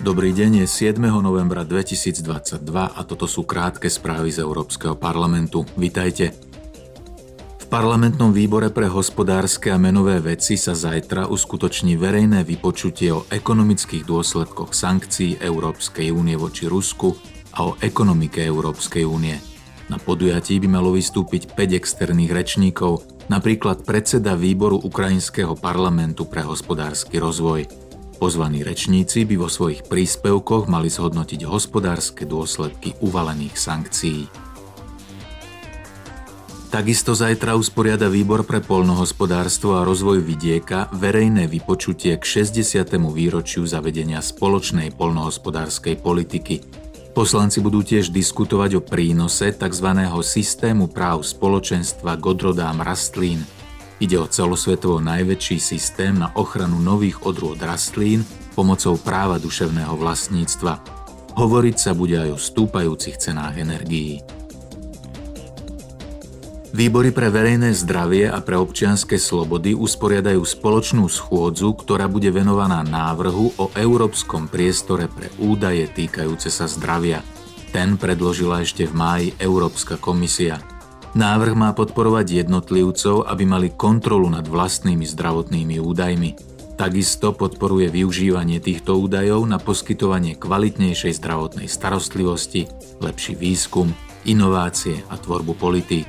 Dobrý deň, je 7. novembra 2022 a toto sú krátke správy z Európskeho parlamentu. Vitajte. V parlamentnom výbore pre hospodárske a menové veci sa zajtra uskutoční verejné vypočutie o ekonomických dôsledkoch sankcií Európskej únie voči Rusku a o ekonomike Európskej únie. Na podujatí by malo vystúpiť 5 externých rečníkov, napríklad predseda výboru Ukrajinského parlamentu pre hospodársky rozvoj – Pozvaní rečníci by vo svojich príspevkoch mali zhodnotiť hospodárske dôsledky uvalených sankcií. Takisto zajtra usporiada Výbor pre polnohospodárstvo a rozvoj vidieka verejné vypočutie k 60. výročiu zavedenia spoločnej polnohospodárskej politiky. Poslanci budú tiež diskutovať o prínose tzv. systému práv spoločenstva k odrodám rastlín – Ide o celosvetovo najväčší systém na ochranu nových odrôd rastlín pomocou práva duševného vlastníctva. Hovoriť sa bude aj o stúpajúcich cenách energií. Výbory pre verejné zdravie a pre občianske slobody usporiadajú spoločnú schôdzu, ktorá bude venovaná návrhu o európskom priestore pre údaje týkajúce sa zdravia. Ten predložila ešte v máji Európska komisia – Návrh má podporovať jednotlivcov, aby mali kontrolu nad vlastnými zdravotnými údajmi. Takisto podporuje využívanie týchto údajov na poskytovanie kvalitnejšej zdravotnej starostlivosti, lepší výskum, inovácie a tvorbu politík.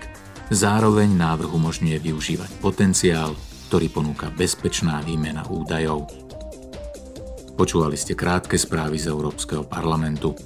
Zároveň návrh umožňuje využívať potenciál, ktorý ponúka bezpečná výmena údajov. Počúvali ste krátke správy z Európskeho parlamentu.